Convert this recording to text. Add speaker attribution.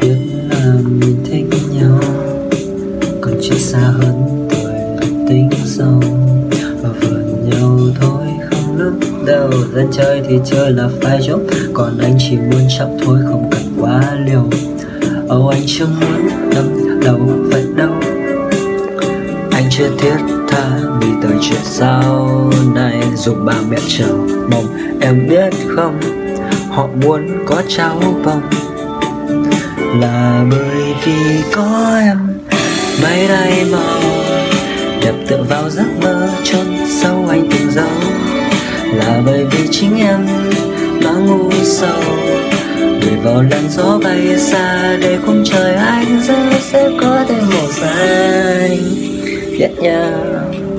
Speaker 1: biết là mình thích nhau. Còn chuyện xa hơn tuổi tính sâu. Và vượt nhau thôi không lúc đầu dân chơi thì chơi là phải chốc, còn anh chỉ muốn chậm thôi không cần quá liều. Âu anh chưa muốn đâm đầu vậy đâu Anh chưa thiết tha vì tới chuyện sau này. Dù ba mẹ chồng mong em biết không? Họ muốn có cháu bông là bởi vì có em. Bay đầy màu đập tựa vào giấc mơ chôn sâu anh từng dấu. Là bởi vì chính em mà ngu sầu để vào làn gió bay xa để khung trời anh giờ sẽ có thêm màu xanh biết nhau.